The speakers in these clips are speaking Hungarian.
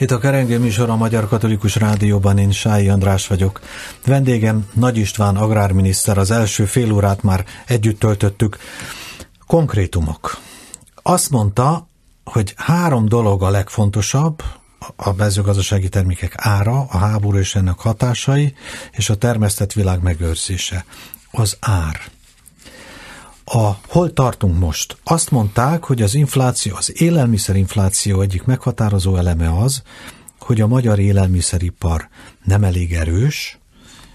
Itt a Kerengő műsor a Magyar Katolikus Rádióban, én Sái András vagyok. Vendégem Nagy István agrárminiszter, az első fél órát már együtt töltöttük. Konkrétumok. Azt mondta, hogy három dolog a legfontosabb, a mezőgazdasági termékek ára, a háború és ennek hatásai, és a termesztett világ megőrzése. Az ár. A, hol tartunk most? Azt mondták, hogy az infláció, az élelmiszerinfláció egyik meghatározó eleme az, hogy a magyar élelmiszeripar nem elég erős,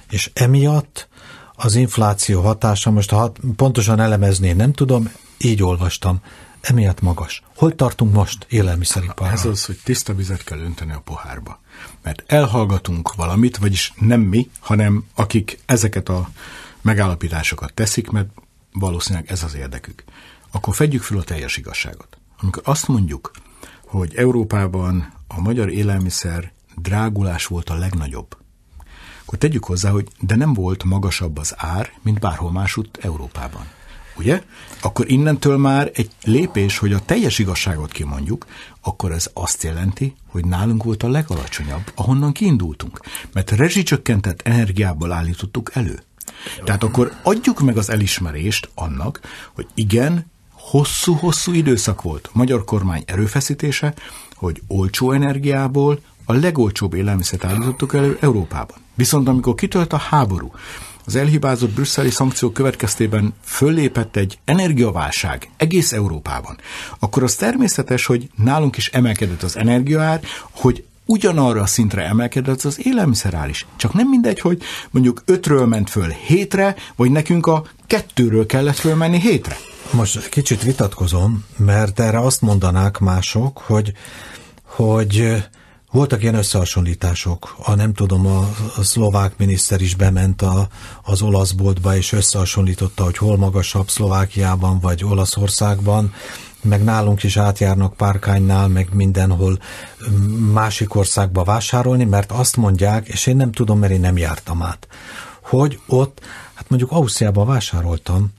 és emiatt az infláció hatása, most ha pontosan elemezni nem tudom, így olvastam, emiatt magas. Hol tartunk most élelmiszeripar? Ez az, hogy tiszta vizet kell önteni a pohárba. Mert elhallgatunk valamit, vagyis nem mi, hanem akik ezeket a megállapításokat teszik, mert valószínűleg ez az érdekük. Akkor fedjük fel a teljes igazságot. Amikor azt mondjuk, hogy Európában a magyar élelmiszer drágulás volt a legnagyobb, akkor tegyük hozzá, hogy de nem volt magasabb az ár, mint bárhol másutt Európában. Ugye? Akkor innentől már egy lépés, hogy a teljes igazságot kimondjuk, akkor ez azt jelenti, hogy nálunk volt a legalacsonyabb, ahonnan kiindultunk. Mert rezsicsökkentett energiából állítottuk elő. Tehát akkor adjuk meg az elismerést annak, hogy igen, hosszú-hosszú időszak volt a magyar kormány erőfeszítése, hogy olcsó energiából a legolcsóbb élelmiszert állítottuk elő Európában. Viszont amikor kitölt a háború, az elhibázott brüsszeli szankciók következtében föllépett egy energiaválság egész Európában, akkor az természetes, hogy nálunk is emelkedett az energiaár, hogy ugyanarra a szintre emelkedett az élelmiszerár is. Csak nem mindegy, hogy mondjuk ötről ment föl hétre, vagy nekünk a kettőről kellett fölmenni hétre. Most kicsit vitatkozom, mert erre azt mondanák mások, hogy, hogy voltak ilyen összehasonlítások. A nem tudom, a, a szlovák miniszter is bement a, az olasz boltba, és összehasonlította, hogy hol magasabb Szlovákiában vagy Olaszországban, meg nálunk is átjárnak párkánynál, meg mindenhol másik országba vásárolni, mert azt mondják, és én nem tudom, mert én nem jártam át, hogy ott, hát mondjuk Ausztriában vásároltam,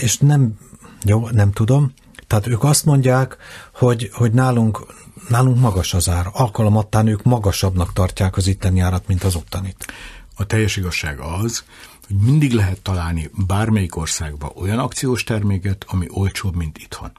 és nem, jó, nem tudom, tehát ők azt mondják, hogy, hogy nálunk, nálunk magas az ár. Alkalomattán ők magasabbnak tartják az itteni árat, mint az ottanit. A teljes igazság az, hogy mindig lehet találni bármelyik országba olyan akciós terméket, ami olcsóbb, mint itthon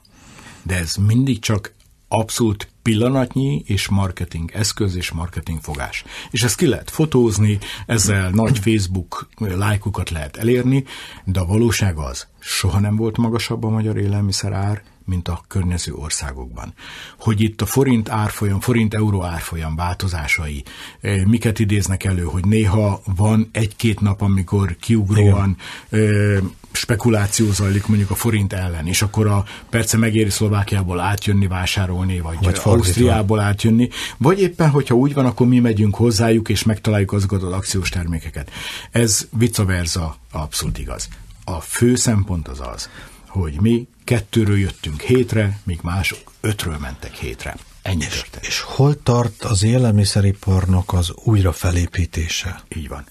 de ez mindig csak abszolút pillanatnyi és marketing eszköz és marketing fogás. És ezt ki lehet fotózni, ezzel nagy Facebook lájkokat lehet elérni, de a valóság az, soha nem volt magasabb a magyar élelmiszer ár, mint a környező országokban. Hogy itt a forint árfolyam, forint-euró árfolyam változásai eh, miket idéznek elő, hogy néha van egy-két nap, amikor kiugróan Igen spekuláció zajlik mondjuk a forint ellen, és akkor a perce megéri Szlovákiából átjönni, vásárolni, vagy, vagy Ausztriából átjönni, vagy éppen, hogyha úgy van, akkor mi megyünk hozzájuk, és megtaláljuk azokat az akciós termékeket. Ez vice versa abszolút igaz. A fő szempont az az, hogy mi kettőről jöttünk hétre, míg mások ötről mentek hétre. Ennyi és, és hol tart az élelmiszeriparnak az újrafelépítése? Így van.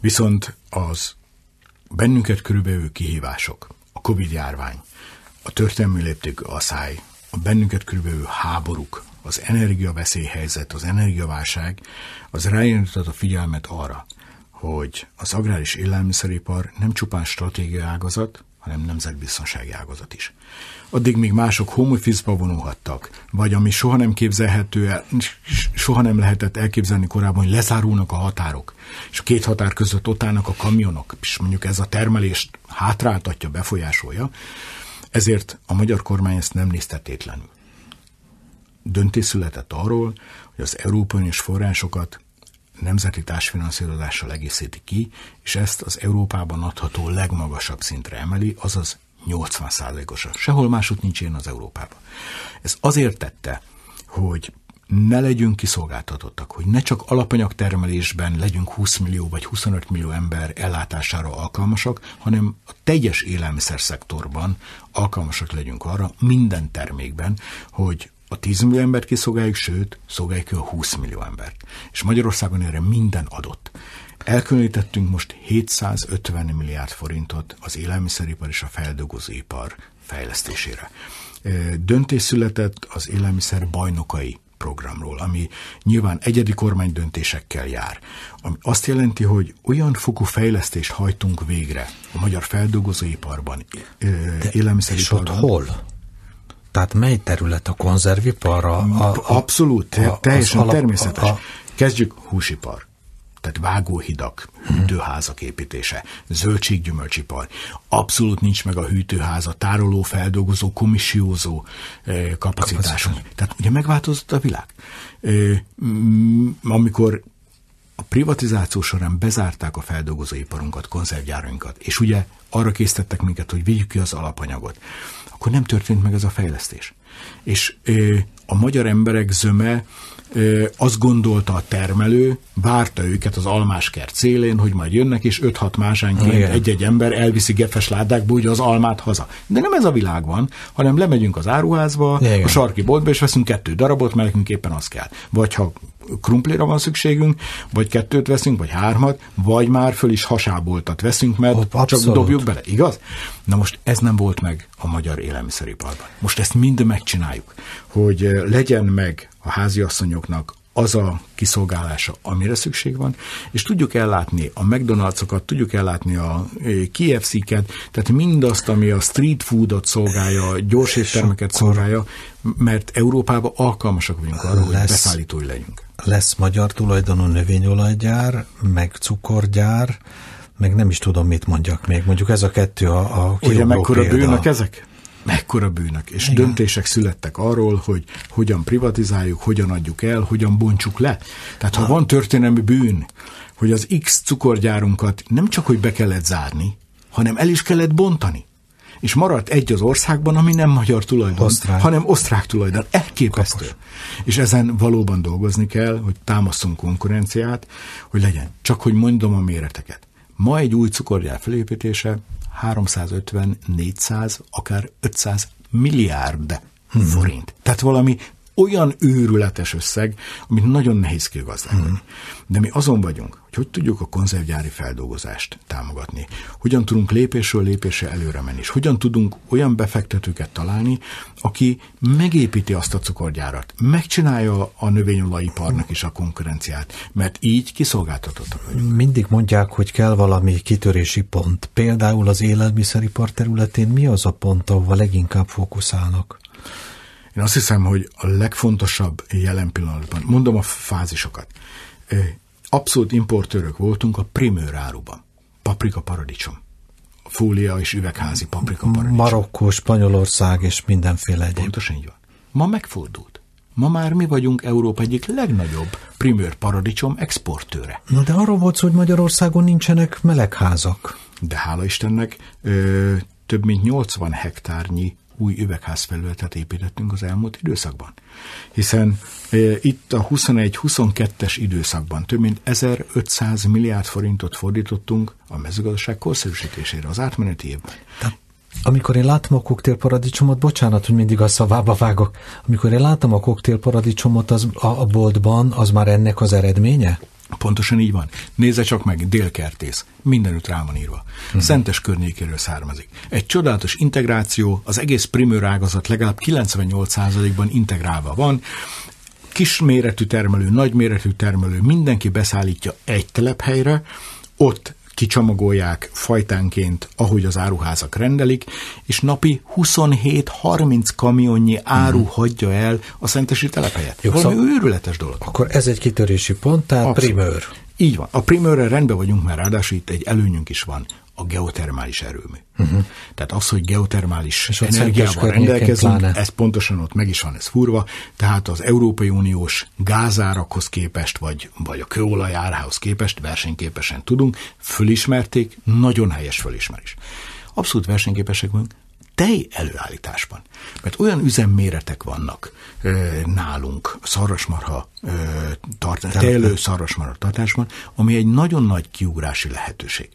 Viszont az bennünket körülbelül kihívások, a Covid-járvány, a történelmi léptékű asszály, a bennünket körülbelül háborúk, az energiaveszélyhelyzet, az energiaválság, az ráirányított a figyelmet arra, hogy az agráris élelmiszeripar nem csupán stratégiai ágazat, hanem nemzetbiztonsági ágazat is. Addig még mások home office-ba vonulhattak, vagy ami soha nem képzelhető el, soha nem lehetett elképzelni korábban, hogy lezárulnak a határok, és a két határ között ott állnak a kamionok, és mondjuk ez a termelést hátráltatja, befolyásolja, ezért a magyar kormány ezt nem nézte tétlenül. Döntés született arról, hogy az európai és forrásokat nemzeti társfinanszírozással egészíti ki, és ezt az Európában adható legmagasabb szintre emeli, azaz 80%-osan. Sehol másút nincs ilyen az Európában. Ez azért tette, hogy ne legyünk kiszolgáltatottak, hogy ne csak alapanyagtermelésben legyünk 20 millió vagy 25 millió ember ellátására alkalmasak, hanem a teljes élelmiszer szektorban alkalmasak legyünk arra, minden termékben, hogy a 10 millió embert kiszolgáljuk, sőt, szolgáljuk a 20 millió embert. És Magyarországon erre minden adott. Elkülönítettünk most 750 milliárd forintot az élelmiszeripar és a feldolgozóipar fejlesztésére. Döntés született az élelmiszer bajnokai programról, ami nyilván egyedi kormány döntésekkel jár. Ami azt jelenti, hogy olyan fokú fejlesztést hajtunk végre a magyar feldolgozóiparban, élelmiszeriparban. És ott hol? Tehát mely terület a konzervipar? A, a, Abszolút, a, teljesen alap, természetes. A, a, Kezdjük húsipar tehát vágóhidak, hűtőházak építése, zöldséggyümölcsipar. Abszolút nincs meg a hűtőház, a tároló, feldolgozó, komissiózó eh, kapacitásunk. Tehát ugye megváltozott a világ. Eh, amikor a privatizáció során bezárták a feldolgozóiparunkat, konzervgyárainkat, és ugye arra készítettek minket, hogy vigyük ki az alapanyagot, akkor nem történt meg ez a fejlesztés. És a magyar emberek zöme azt gondolta a termelő, várta őket az almáskert szélén, hogy majd jönnek, és 5-6 másánként egy-egy ember elviszi gefes ládákba ugye az almát haza. De nem ez a világ van, hanem lemegyünk az áruházba, Igen. a sarki boltba, és veszünk kettő darabot, mert nekünk éppen az kell. Vagy ha krumplira van szükségünk, vagy kettőt veszünk, vagy hármat, vagy már föl is hasáboltat veszünk, mert Abszolút. csak dobjuk bele, igaz? Na most ez nem volt meg a magyar élelmiszeriparban. Most ezt mind megcsináljuk, hogy legyen meg a háziasszonyoknak az a kiszolgálása, amire szükség van, és tudjuk ellátni a McDonald'sokat, tudjuk ellátni a KFC-ket, tehát mindazt, ami a street foodot szolgálja, a gyors éttermeket szolgálja, mert Európában alkalmasak vagyunk arra, lesz, hogy beszállítói legyünk. Lesz magyar tulajdonú növényolajgyár, meg cukorgyár, meg nem is tudom, mit mondjak még. Mondjuk ez a kettő a, a Ugye mekkora bűnök ezek? Mekkora bűnök, és Igen. döntések születtek arról, hogy hogyan privatizáljuk, hogyan adjuk el, hogyan bontsuk le. Tehát ha van történelmi bűn, hogy az X cukorgyárunkat nem csak, hogy be kellett zárni, hanem el is kellett bontani. És maradt egy az országban, ami nem magyar tulajdon, osztrák. hanem osztrák tulajdon. Elképesztő. Kapos. És ezen valóban dolgozni kell, hogy támaszunk konkurenciát, hogy legyen. Csak hogy mondom a méreteket. Ma egy új cukorgyár felépítése 350, 400, akár 500 milliárd forint. Tehát valami olyan őrületes összeg, amit nagyon nehéz kigazdálni. Hmm. De mi azon vagyunk, hogy hogy tudjuk a konzervgyári feldolgozást támogatni, hogyan tudunk lépésről lépésre előre menni, és hogyan tudunk olyan befektetőket találni, aki megépíti azt a cukorgyárat, megcsinálja a növényolajiparnak is a konkurenciát, mert így kiszolgáltatottak vagyunk. Mindig mondják, hogy kell valami kitörési pont. Például az élelmiszeripar területén mi az a pont, ahova leginkább fókuszálnak? Én azt hiszem, hogy a legfontosabb jelen pillanatban, mondom a fázisokat, abszolút importőrök voltunk a primőr áruban. Paprika paradicsom. Fólia és üvegházi paprika paradicsom. Marokkó, Spanyolország és mindenféle egyéb. Pontosan így van. Ma megfordult. Ma már mi vagyunk Európa egyik legnagyobb primőr paradicsom exportőre. Na de arról volt szó, hogy Magyarországon nincsenek melegházak. De hála Istennek ö, több mint 80 hektárnyi új üvegházfelületet építettünk az elmúlt időszakban. Hiszen e, itt a 21-22-es időszakban több mint 1500 milliárd forintot fordítottunk a mezőgazdaság korszerűsítésére az átmeneti évben. Amikor én látom a koktélparadicsomot, bocsánat, hogy mindig a szavába vágok, amikor én látom a koktélparadicsomot az, a, a boltban, az már ennek az eredménye? Pontosan így van. Nézze csak meg, délkertész. Mindenütt rá van írva. Uh-huh. Szentes környékéről származik. Egy csodálatos integráció, az egész primőr ágazat legalább 98%-ban integrálva van, kisméretű termelő, nagyméretű termelő, mindenki beszállítja egy telephelyre, ott kicsomagolják fajtánként, ahogy az áruházak rendelik, és napi 27-30 kamionnyi áru mm. hagyja el a szentesi telephelyet. Jó, Valami szóval őrületes dolog. Akkor ez egy kitörési pont, tehát Abszolút. primőr. Így van. A primőrrel rendben vagyunk, mert ráadásul itt egy előnyünk is van a geotermális erőmű. Uh-huh. Tehát az, hogy geotermális És energiával rendelkezünk, pláne. ez pontosan ott meg is van ez furva, tehát az Európai Uniós gázárakhoz képest, vagy, vagy a kőolaj árához képest versenyképesen tudunk, fölismerték, nagyon helyes fölismerés. Abszolút versenyképesek vagyunk, tej előállításban. Mert olyan üzemméretek vannak ö, nálunk szarvasmarha tartás, tejlő szarvasmarha tartásban, ami egy nagyon nagy kiugrási lehetőség.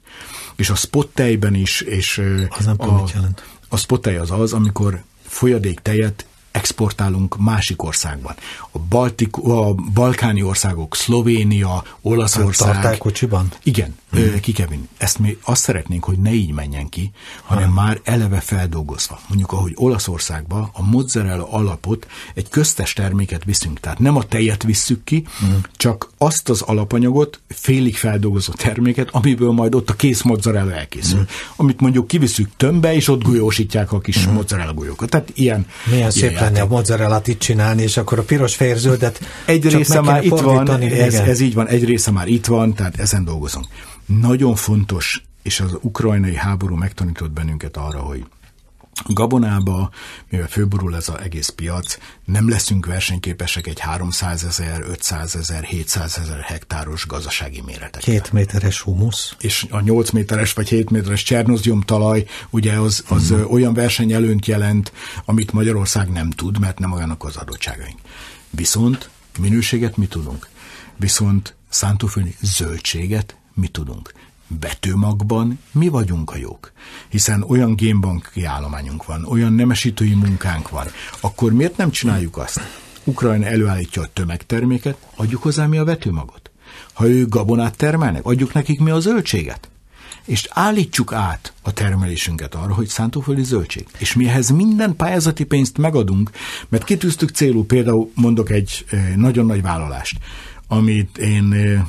És a spot tejben is, és az nem a, mit jelent. a spot tej az az, amikor folyadék tejet exportálunk másik országban. A, Baltik, a balkáni országok, Szlovénia, Olaszország. Tartál kocsiban? Igen, hmm. ki kell vinni. Ezt mi azt szeretnénk, hogy ne így menjen ki, hanem hmm. már eleve feldolgozva. Mondjuk, ahogy Olaszországba a mozzarella alapot egy köztes terméket viszünk. Tehát nem a tejet visszük ki, hmm. csak azt az alapanyagot, félig feldolgozott terméket, amiből majd ott a kész mozzarella elkészül. Hmm. Amit mondjuk kiviszük tömbbe, és ott golyósítják a kis hmm. mozzarella golyókat. Tehát ilyen. Milyen szép lenne a mozzarellát itt csinálni, és akkor a piros fehér zöldet egy része már itt van, ez, ez így van, egy része már itt van, tehát ezen dolgozunk. Nagyon fontos, és az ukrajnai háború megtanított bennünket arra, hogy Gabonába, mivel főborul ez az egész piac, nem leszünk versenyképesek egy 300 ezer, 500 ezer, 700 ezer hektáros gazdasági méretek. Két méteres humusz. És a 8 méteres vagy 7 méteres csernozium talaj, ugye az, az hmm. olyan versenyelőnt jelent, amit Magyarország nem tud, mert nem olyanok az adottságaink. Viszont minőséget mi tudunk. Viszont szántóföldi zöldséget mi tudunk betőmagban mi vagyunk a jók. Hiszen olyan génbanki állományunk van, olyan nemesítői munkánk van, akkor miért nem csináljuk azt? Ukrajna előállítja a tömegterméket, adjuk hozzá mi a vetőmagot. Ha ők gabonát termelnek, adjuk nekik mi a zöldséget. És állítsuk át a termelésünket arra, hogy szántóföldi zöldség. És mi ehhez minden pályázati pénzt megadunk, mert kitűztük célul, például mondok egy eh, nagyon nagy vállalást, amit én eh,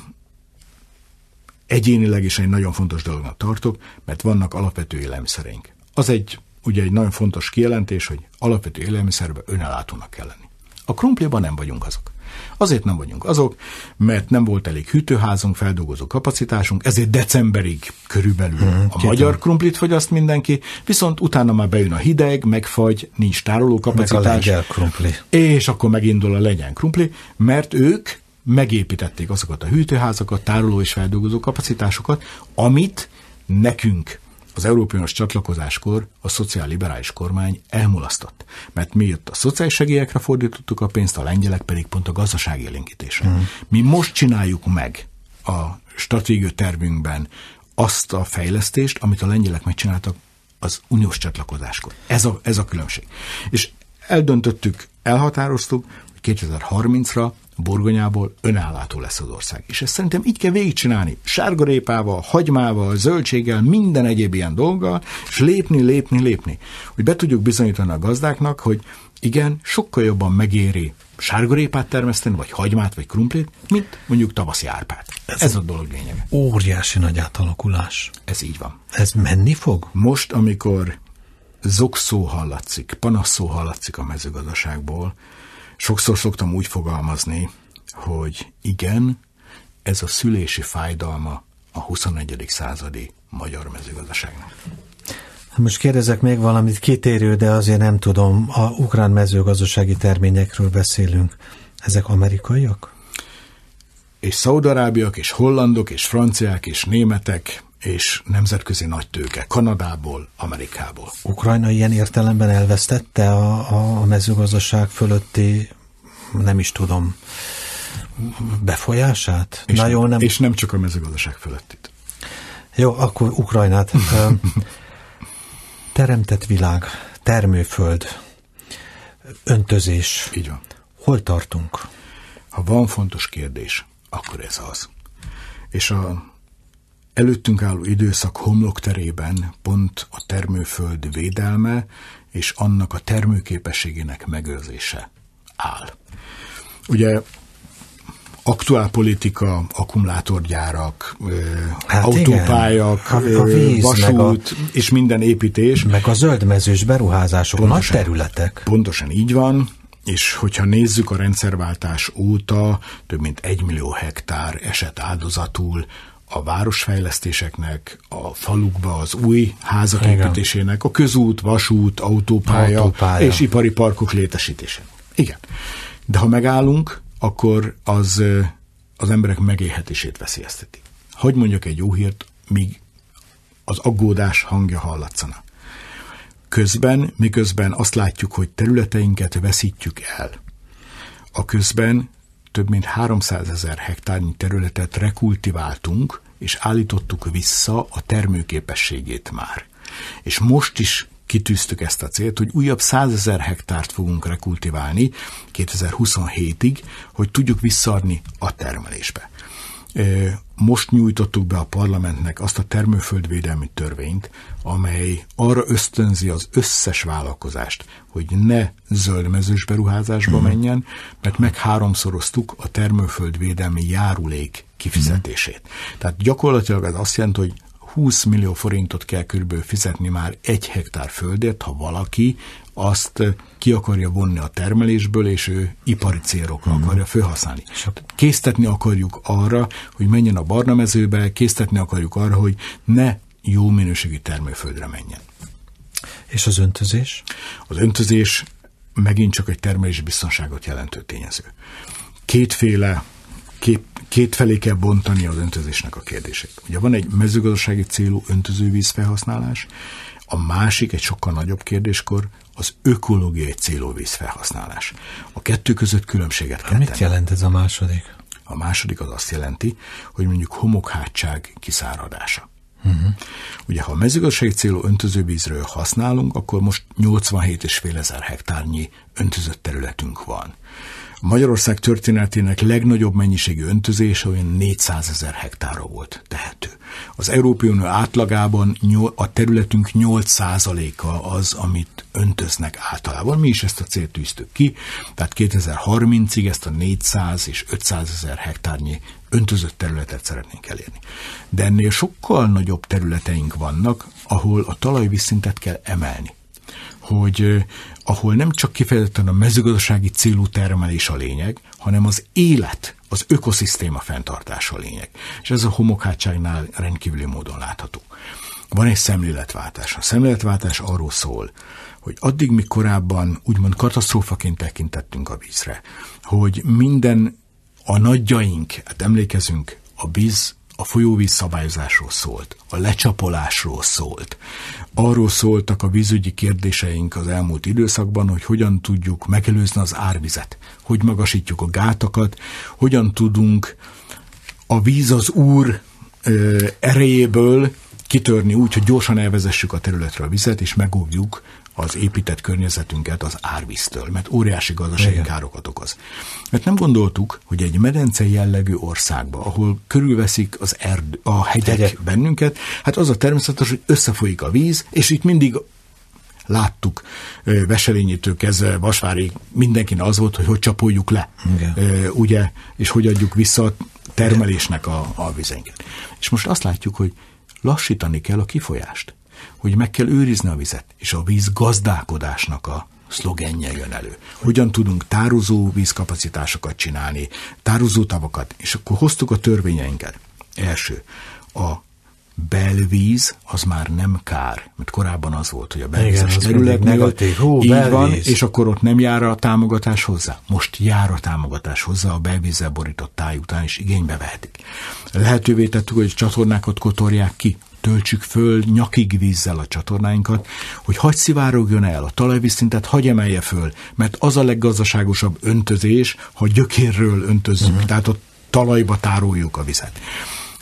egyénileg is egy nagyon fontos dolognak tartok, mert vannak alapvető élelmiszereink. Az egy, ugye egy nagyon fontos kijelentés, hogy alapvető élelmiszerben önellátónak kell lenni. A krumpliban nem vagyunk azok. Azért nem vagyunk azok, mert nem volt elég hűtőházunk, feldolgozó kapacitásunk, ezért decemberig körülbelül hmm, a magyar krumplit fogyaszt mindenki, viszont utána már bejön a hideg, megfagy, nincs tároló kapacitás. Meg a krumpli. És akkor megindul a legyen krumpli, mert ők megépítették azokat a hűtőházakat, tároló és feldolgozó kapacitásokat, amit nekünk az Európai Uniós csatlakozáskor a szociálliberális kormány elmulasztott. Mert mi ott a szociális segélyekre fordítottuk a pénzt, a lengyelek pedig pont a gazdasági élénkítésre. Mm. Mi most csináljuk meg a stratégiai tervünkben azt a fejlesztést, amit a lengyelek megcsináltak az uniós csatlakozáskor. Ez a, ez a különbség. És eldöntöttük, elhatároztuk, hogy 2030-ra burgonyából önállátó lesz az ország. És ezt szerintem így kell végigcsinálni. Sárgarépával, hagymával, zöldséggel, minden egyéb ilyen dolggal, és lépni, lépni, lépni. Hogy be tudjuk bizonyítani a gazdáknak, hogy igen, sokkal jobban megéri sárgarépát termeszteni, vagy hagymát, vagy krumplit, mint mondjuk tavaszi árpát. Ez, Ez a dolog lényege. Óriási nagy átalakulás. Ez így van. Ez menni fog? Most, amikor zokszó hallatszik, panaszszó hallatszik a mezőgazdaságból, Sokszor szoktam úgy fogalmazni, hogy igen, ez a szülési fájdalma a 21. századi magyar mezőgazdaságnak. Most kérdezek még valamit kitérő, de azért nem tudom, a ukrán mezőgazdasági terményekről beszélünk. Ezek amerikaiak? És szaudarábiak, és hollandok, és franciák, és németek, és nemzetközi nagy tőke, Kanadából, Amerikából. Ukrajna ilyen értelemben elvesztette a, a mezőgazdaság fölötti, nem is tudom, befolyását? És, Na jó, nem... és nem csak a mezőgazdaság fölöttit. Jó, akkor Ukrajnát. Teremtett világ, termőföld, öntözés. Így van. Hol tartunk? Ha van fontos kérdés, akkor ez az. És a előttünk álló időszak homlokterében pont a termőföld védelme és annak a termőképességének megőrzése áll. Ugye aktuál politika, akkumulátorgyárak, hát autópályak, a, a víz, vasút a, és minden építés. Meg a zöldmezős beruházások, pontosan, nagy területek. Pontosan így van, és hogyha nézzük a rendszerváltás óta, több mint egy millió hektár esett áldozatul a városfejlesztéseknek, a falukba az új házak Igen. építésének, a közút, vasút, autópálya, autópálya és ipari parkok létesítése. Igen. De ha megállunk, akkor az az emberek megélhetését veszélyezteti. Hogy mondjak egy jó hírt, míg az aggódás hangja hallatszana. Közben, miközben azt látjuk, hogy területeinket veszítjük el, a közben több mint 300 ezer hektárnyi területet rekultiváltunk, és állítottuk vissza a termőképességét már. És most is kitűztük ezt a célt, hogy újabb százezer hektárt fogunk rekultiválni 2027-ig, hogy tudjuk visszaadni a termelésbe. Most nyújtottuk be a parlamentnek azt a termőföldvédelmi törvényt, amely arra ösztönzi az összes vállalkozást, hogy ne zöldmezős beruházásba uh-huh. menjen, mert meg háromszoroztuk a termőföldvédelmi járulék kifizetését. Uh-huh. Tehát gyakorlatilag ez azt jelenti, hogy 20 millió forintot kell körülbelül fizetni már egy hektár földért, ha valaki azt ki akarja vonni a termelésből, és ő ipari célokra hmm. akarja felhasználni. Késztetni akarjuk arra, hogy menjen a barna mezőbe, késztetni akarjuk arra, hogy ne jó minőségű termőföldre menjen. És az öntözés? Az öntözés megint csak egy termelési biztonságot jelentő tényező. Kétféle két, két felé kell bontani az öntözésnek a kérdését. Ugye van egy mezőgazdasági célú öntözővíz felhasználás, a másik, egy sokkal nagyobb kérdéskor, az ökológiai célú vízfelhasználás. A kettő között különbséget kell Mit jelent ez a második? A második az azt jelenti, hogy mondjuk homokhátság kiszáradása. Uh-huh. Ugye, ha a mezőgazdasági célú öntözővízről használunk, akkor most 87,5 ezer hektárnyi öntözött területünk van. Magyarország történetének legnagyobb mennyiségű öntözése olyan 400 ezer hektára volt tehető. Az Európai Unió átlagában a területünk 8%-a az, amit öntöznek általában. Mi is ezt a célt tűztük ki, tehát 2030-ig ezt a 400 és 500 ezer hektárnyi öntözött területet szeretnénk elérni. De ennél sokkal nagyobb területeink vannak, ahol a talajvízszintet kell emelni hogy ahol nem csak kifejezetten a mezőgazdasági célú termelés a lényeg, hanem az élet, az ökoszisztéma fenntartása a lényeg. És ez a homokhátságnál rendkívüli módon látható. Van egy szemléletváltás. A szemléletváltás arról szól, hogy addig, míg korábban úgymond katasztrófaként tekintettünk a vízre, hogy minden a nagyjaink, hát emlékezünk, a víz a folyóvíz szabályozásról szólt, a lecsapolásról szólt. Arról szóltak a vízügyi kérdéseink az elmúlt időszakban, hogy hogyan tudjuk megelőzni az árvizet, hogy magasítjuk a gátakat, hogyan tudunk a víz az úr erejéből kitörni úgy, hogy gyorsan elvezessük a területre a vizet, és megóvjuk az épített környezetünket az árvíztől, mert óriási gazdasági Igen. károkat okoz. Mert nem gondoltuk, hogy egy medence jellegű országba, ahol körülveszik az erd, a hegyek, hegyek bennünket, hát az a természetes, hogy összefolyik a víz, és itt mindig láttuk Veselényétől kezdve Vasvárig mindenkinek az volt, hogy hogy csapoljuk le, Igen. ugye, és hogy adjuk vissza a termelésnek a, a vizeinket. És most azt látjuk, hogy lassítani kell a kifolyást hogy meg kell őrizni a vizet, és a víz gazdálkodásnak a szlogenje jön elő. Hogyan tudunk tározó vízkapacitásokat csinálni, tározó tavakat, és akkor hoztuk a törvényeinket. Első, a belvíz az már nem kár, mert korábban az volt, hogy a belvízes területnél Hú, így belvíz. van, és akkor ott nem jár a támogatás hozzá. Most jár a támogatás hozzá, a belvízzel borított táj után is igénybe vehetik. Lehetővé tettük, hogy csatornákat kotorják ki, töltsük föl nyakig vízzel a csatornáinkat, hogy hagy szivárogjon el, a talajvízszintet hagy emelje föl, mert az a leggazdaságosabb öntözés, ha gyökérről öntözzük, uh-huh. tehát a talajba tároljuk a vizet.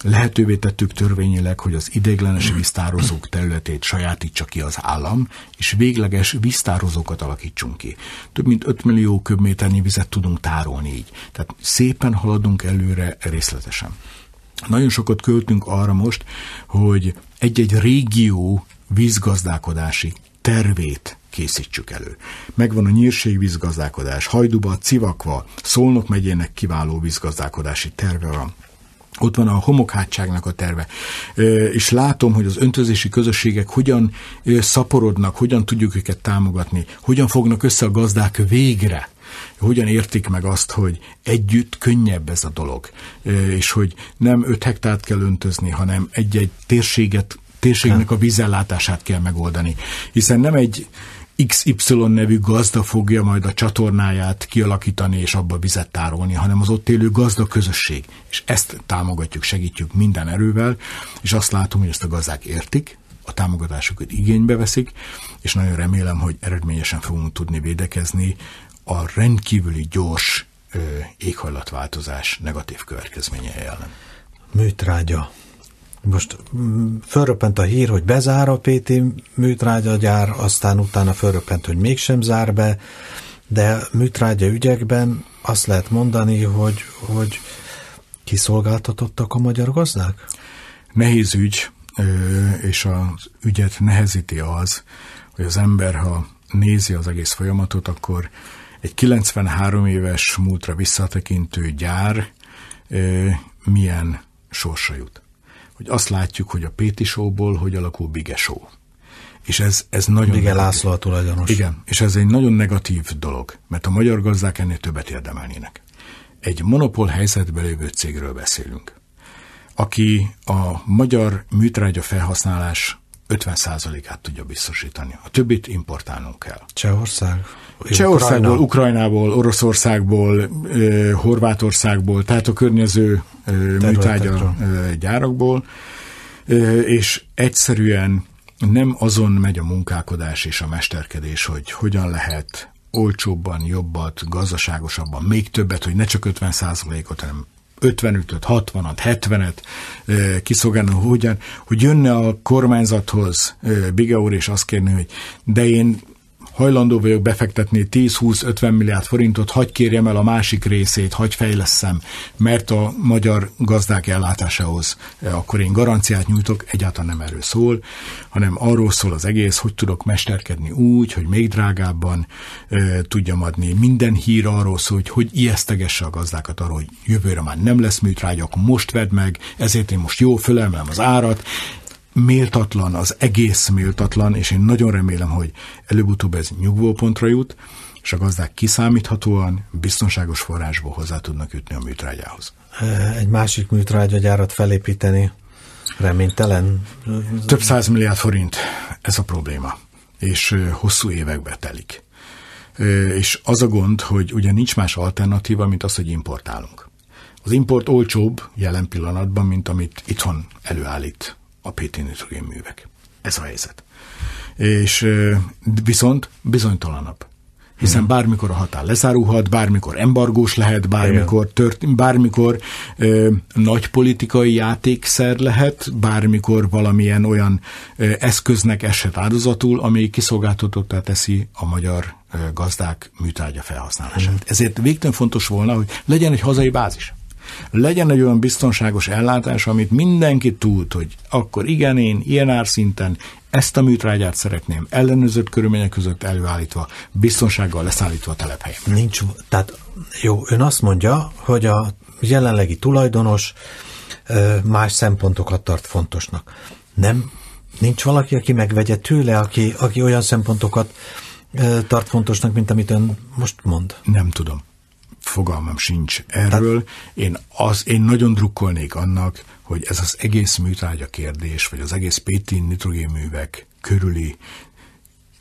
Lehetővé tettük törvényileg, hogy az ideiglenes víztározók területét sajátítsa ki az állam, és végleges víztározókat alakítsunk ki. Több mint 5 millió köbméternyi vizet tudunk tárolni így. Tehát szépen haladunk előre részletesen. Nagyon sokat költünk arra most, hogy egy-egy régió vízgazdálkodási tervét készítsük elő. Megvan a nyírség vízgazdálkodás, Hajduba, Civakva, Szolnok megyének kiváló vízgazdálkodási terve van. Ott van a homokhátságnak a terve. És látom, hogy az öntözési közösségek hogyan szaporodnak, hogyan tudjuk őket támogatni, hogyan fognak össze a gazdák végre hogyan értik meg azt, hogy együtt könnyebb ez a dolog, és hogy nem 5 hektárt kell öntözni, hanem egy-egy térséget, térségnek a vízellátását kell megoldani. Hiszen nem egy XY nevű gazda fogja majd a csatornáját kialakítani és abba vizet tárolni, hanem az ott élő gazda közösség. És ezt támogatjuk, segítjük minden erővel, és azt látom, hogy ezt a gazdák értik, a támogatásukat igénybe veszik, és nagyon remélem, hogy eredményesen fogunk tudni védekezni a rendkívüli gyors ö, éghajlatváltozás negatív következménye ellen. Műtrágya. most mm, fölröppent a hír, hogy bezár a PT műtrágyagyár, aztán utána fölröppent, hogy mégsem zár be, de műtrágya ügyekben azt lehet mondani, hogy, hogy kiszolgáltatottak a magyar gazdák? Nehéz ügy, és az ügyet nehezíti az, hogy az ember, ha nézi az egész folyamatot, akkor egy 93 éves múltra visszatekintő gyár milyen sorsa jut. Hogy azt látjuk, hogy a Péti Show-ból hogy alakul Bige Show. És ez, ez nagyon Bige László a tulajdonos. Igen, és ez egy nagyon negatív dolog, mert a magyar gazdák ennél többet érdemelnének. Egy monopól helyzetben lévő cégről beszélünk, aki a magyar műtrágya felhasználás 50%-át tudja biztosítani. A többit importálnunk kell. Csehország? Csehországból, Ukrajna. Ukrajnából, Oroszországból, Horvátországból, tehát a környező műtrágya gyárakból, és egyszerűen nem azon megy a munkálkodás és a mesterkedés, hogy hogyan lehet olcsóbban, jobbat, gazdaságosabban, még többet, hogy ne csak 50 ot hanem 55-öt, 60-at, 70-et kiszolgálni, hogyan, hogy jönne a kormányzathoz Biga úr, és azt kérni, hogy de én hajlandó vagyok befektetni 10-20-50 milliárd forintot, hagy kérjem el a másik részét, hagy fejleszem, mert a magyar gazdák ellátásához eh, akkor én garanciát nyújtok, egyáltalán nem erről szól, hanem arról szól az egész, hogy tudok mesterkedni úgy, hogy még drágábban e, tudjam adni. Minden hír arról szól, hogy hogy ijesztegesse a gazdákat arról, hogy jövőre már nem lesz műtrágya, akkor most vedd meg, ezért én most jó fölemelem az árat, méltatlan, az egész méltatlan, és én nagyon remélem, hogy előbb-utóbb ez nyugvópontra jut, és a gazdák kiszámíthatóan, biztonságos forrásból hozzá tudnak jutni a műtrágyához. Egy másik műtrágyagyárat felépíteni reménytelen? Több száz milliárd forint, ez a probléma, és hosszú évekbe telik. És az a gond, hogy ugye nincs más alternatíva, mint az, hogy importálunk. Az import olcsóbb jelen pillanatban, mint amit itthon előállít a PT művek. Ez a helyzet. És viszont bizonytalanabb. Hiszen hmm. bármikor a határ lezárulhat, bármikor embargós lehet, bármikor, tört, bármikor ö, nagy politikai játékszer lehet, bármikor valamilyen olyan ö, eszköznek eshet áldozatul, ami kiszolgáltatottá teszi a magyar ö, gazdák műtárgya felhasználását. Hmm. Ezért végtelen fontos volna, hogy legyen egy hazai bázis legyen egy olyan biztonságos ellátás, amit mindenki tud, hogy akkor igen, én ilyen árszinten ezt a műtrágyát szeretném ellenőrzött körülmények között előállítva, biztonsággal leszállítva a telephelyen. Nincs, tehát jó, ön azt mondja, hogy a jelenlegi tulajdonos más szempontokat tart fontosnak. Nem, nincs valaki, aki megvegye tőle, aki, aki olyan szempontokat tart fontosnak, mint amit ön most mond? Nem tudom fogalmam sincs erről. Én, az, én nagyon drukkolnék annak, hogy ez az egész műtrágya kérdés, vagy az egész pétin nitrogénművek körüli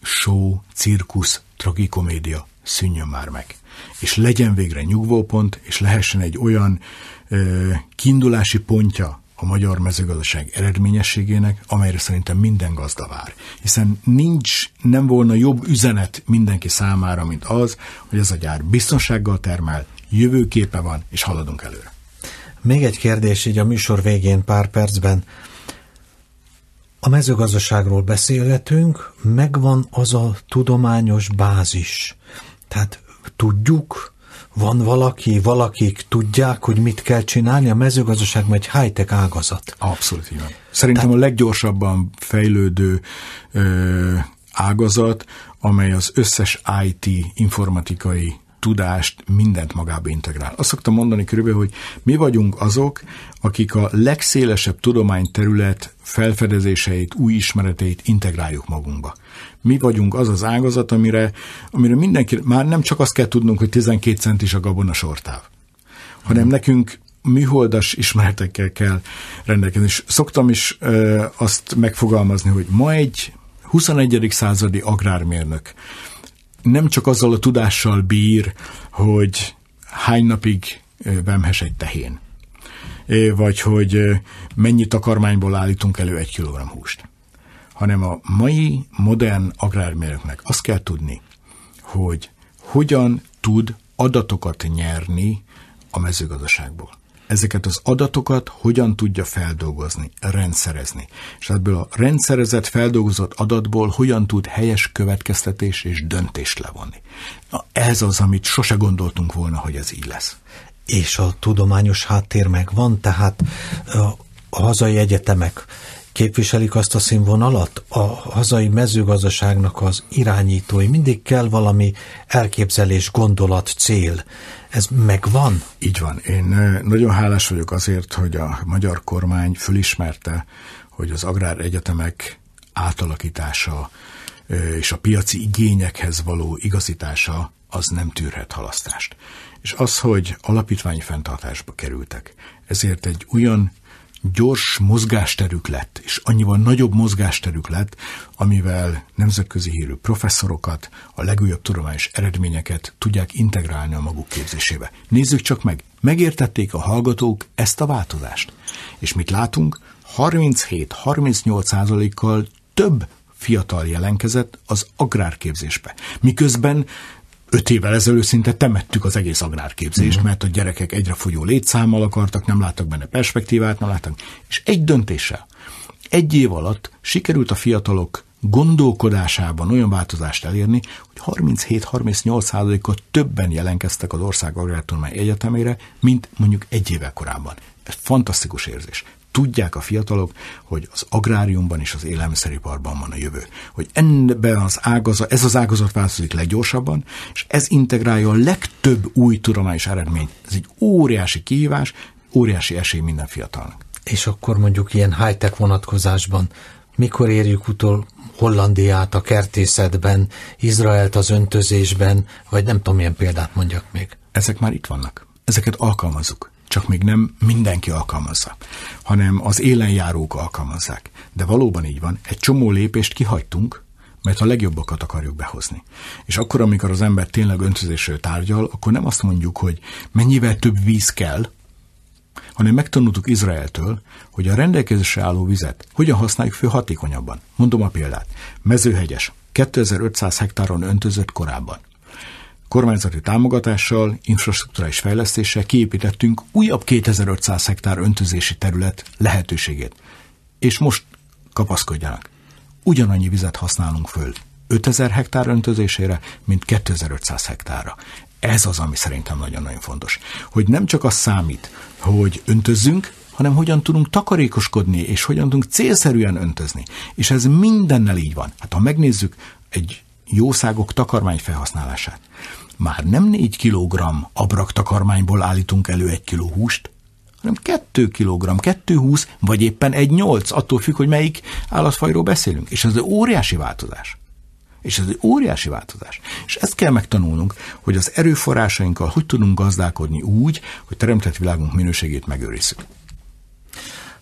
show, cirkusz, tragikomédia szűnjön már meg. És legyen végre nyugvópont, és lehessen egy olyan ö, kiindulási pontja a magyar mezőgazdaság eredményességének, amelyre szerintem minden gazda vár. Hiszen nincs, nem volna jobb üzenet mindenki számára, mint az, hogy ez a gyár biztonsággal termel, jövőképe van, és haladunk előre. Még egy kérdés így a műsor végén pár percben. A mezőgazdaságról beszélhetünk, megvan az a tudományos bázis. Tehát tudjuk, van valaki, valakik tudják, hogy mit kell csinálni? A mezőgazdaság egy high-tech ágazat. Abszolút így van. Szerintem Tehát... a leggyorsabban fejlődő ö, ágazat, amely az összes IT informatikai tudást, mindent magába integrál. Azt szoktam mondani körülbelül, hogy mi vagyunk azok, akik a legszélesebb tudományterület felfedezéseit, új ismereteit integráljuk magunkba. Mi vagyunk az az ágazat, amire, amire mindenki, már nem csak azt kell tudnunk, hogy 12 centis a gabona sortáv, hanem nekünk műholdas ismeretekkel kell rendelkezni. És szoktam is ö, azt megfogalmazni, hogy ma egy 21. századi agrármérnök nem csak azzal a tudással bír, hogy hány napig vemhes egy tehén, vagy hogy mennyi takarmányból állítunk elő egy kilogramm húst, hanem a mai modern agrármérnöknek azt kell tudni, hogy hogyan tud adatokat nyerni a mezőgazdaságból. Ezeket az adatokat hogyan tudja feldolgozni, rendszerezni. És ebből a rendszerezett, feldolgozott adatból hogyan tud helyes következtetés és döntést levonni. Na, ez az, amit sose gondoltunk volna, hogy ez így lesz. És a tudományos háttér megvan, tehát a hazai egyetemek képviselik azt a színvonalat? A hazai mezőgazdaságnak az irányítói mindig kell valami elképzelés, gondolat, cél. Ez megvan? Így van. Én nagyon hálás vagyok azért, hogy a magyar kormány fölismerte, hogy az agráregyetemek átalakítása és a piaci igényekhez való igazítása az nem tűrhet halasztást. És az, hogy alapítványi fenntartásba kerültek, ezért egy olyan gyors mozgásterük lett, és annyival nagyobb mozgásterük lett, amivel nemzetközi hírű professzorokat, a legújabb tudományos eredményeket tudják integrálni a maguk képzésébe. Nézzük csak meg, megértették a hallgatók ezt a változást. És mit látunk? 37-38 százalékkal több fiatal jelenkezett az agrárképzésbe. Miközben öt évvel ezelőtt szinte temettük az egész agrárképzést, uh-huh. mert a gyerekek egyre fogyó létszámmal akartak, nem láttak benne perspektívát, nem láttak. És egy döntéssel, egy év alatt sikerült a fiatalok gondolkodásában olyan változást elérni, hogy 37-38 százalékot többen jelentkeztek az Ország Agrártudomány Egyetemére, mint mondjuk egy évvel korábban. Ez fantasztikus érzés tudják a fiatalok, hogy az agráriumban és az élelmiszeriparban van a jövő. Hogy ebben az ágazat, ez az ágazat változik leggyorsabban, és ez integrálja a legtöbb új tudományos eredményt. Ez egy óriási kihívás, óriási esély minden fiatalnak. És akkor mondjuk ilyen high-tech vonatkozásban mikor érjük utol Hollandiát a kertészetben, Izraelt az öntözésben, vagy nem tudom, milyen példát mondjak még. Ezek már itt vannak. Ezeket alkalmazzuk csak még nem mindenki alkalmazza, hanem az élenjárók alkalmazzák. De valóban így van, egy csomó lépést kihagytunk, mert a legjobbakat akarjuk behozni. És akkor, amikor az ember tényleg öntözésről tárgyal, akkor nem azt mondjuk, hogy mennyivel több víz kell, hanem megtanultuk Izraeltől, hogy a rendelkezésre álló vizet hogyan használjuk fő hatékonyabban. Mondom a példát. Mezőhegyes, 2500 hektáron öntözött korábban kormányzati támogatással, infrastruktúrális fejlesztéssel kiépítettünk újabb 2500 hektár öntözési terület lehetőségét. És most kapaszkodjanak. Ugyanannyi vizet használunk föl 5000 hektár öntözésére, mint 2500 hektárra. Ez az, ami szerintem nagyon-nagyon fontos. Hogy nem csak az számít, hogy öntözzünk, hanem hogyan tudunk takarékoskodni, és hogyan tudunk célszerűen öntözni. És ez mindennel így van. Hát ha megnézzük egy jószágok takarmány felhasználását, már nem 4 kg abrak takarmányból állítunk elő egy kiló húst, hanem 2 kg, 220, vagy éppen egy 8, attól függ, hogy melyik állatfajról beszélünk. És ez egy óriási változás. És ez egy óriási változás. És ezt kell megtanulnunk, hogy az erőforrásainkkal hogy tudunk gazdálkodni úgy, hogy teremtett világunk minőségét megőrizzük.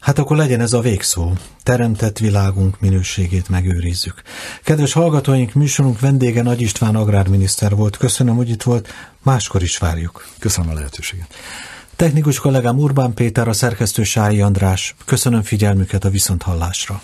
Hát akkor legyen ez a végszó. Teremtett világunk minőségét megőrizzük. Kedves hallgatóink, műsorunk vendége Nagy István agrárminiszter volt. Köszönöm, hogy itt volt. Máskor is várjuk. Köszönöm a lehetőséget. Technikus kollégám Urbán Péter, a szerkesztő Sályi András. Köszönöm figyelmüket a viszonthallásra.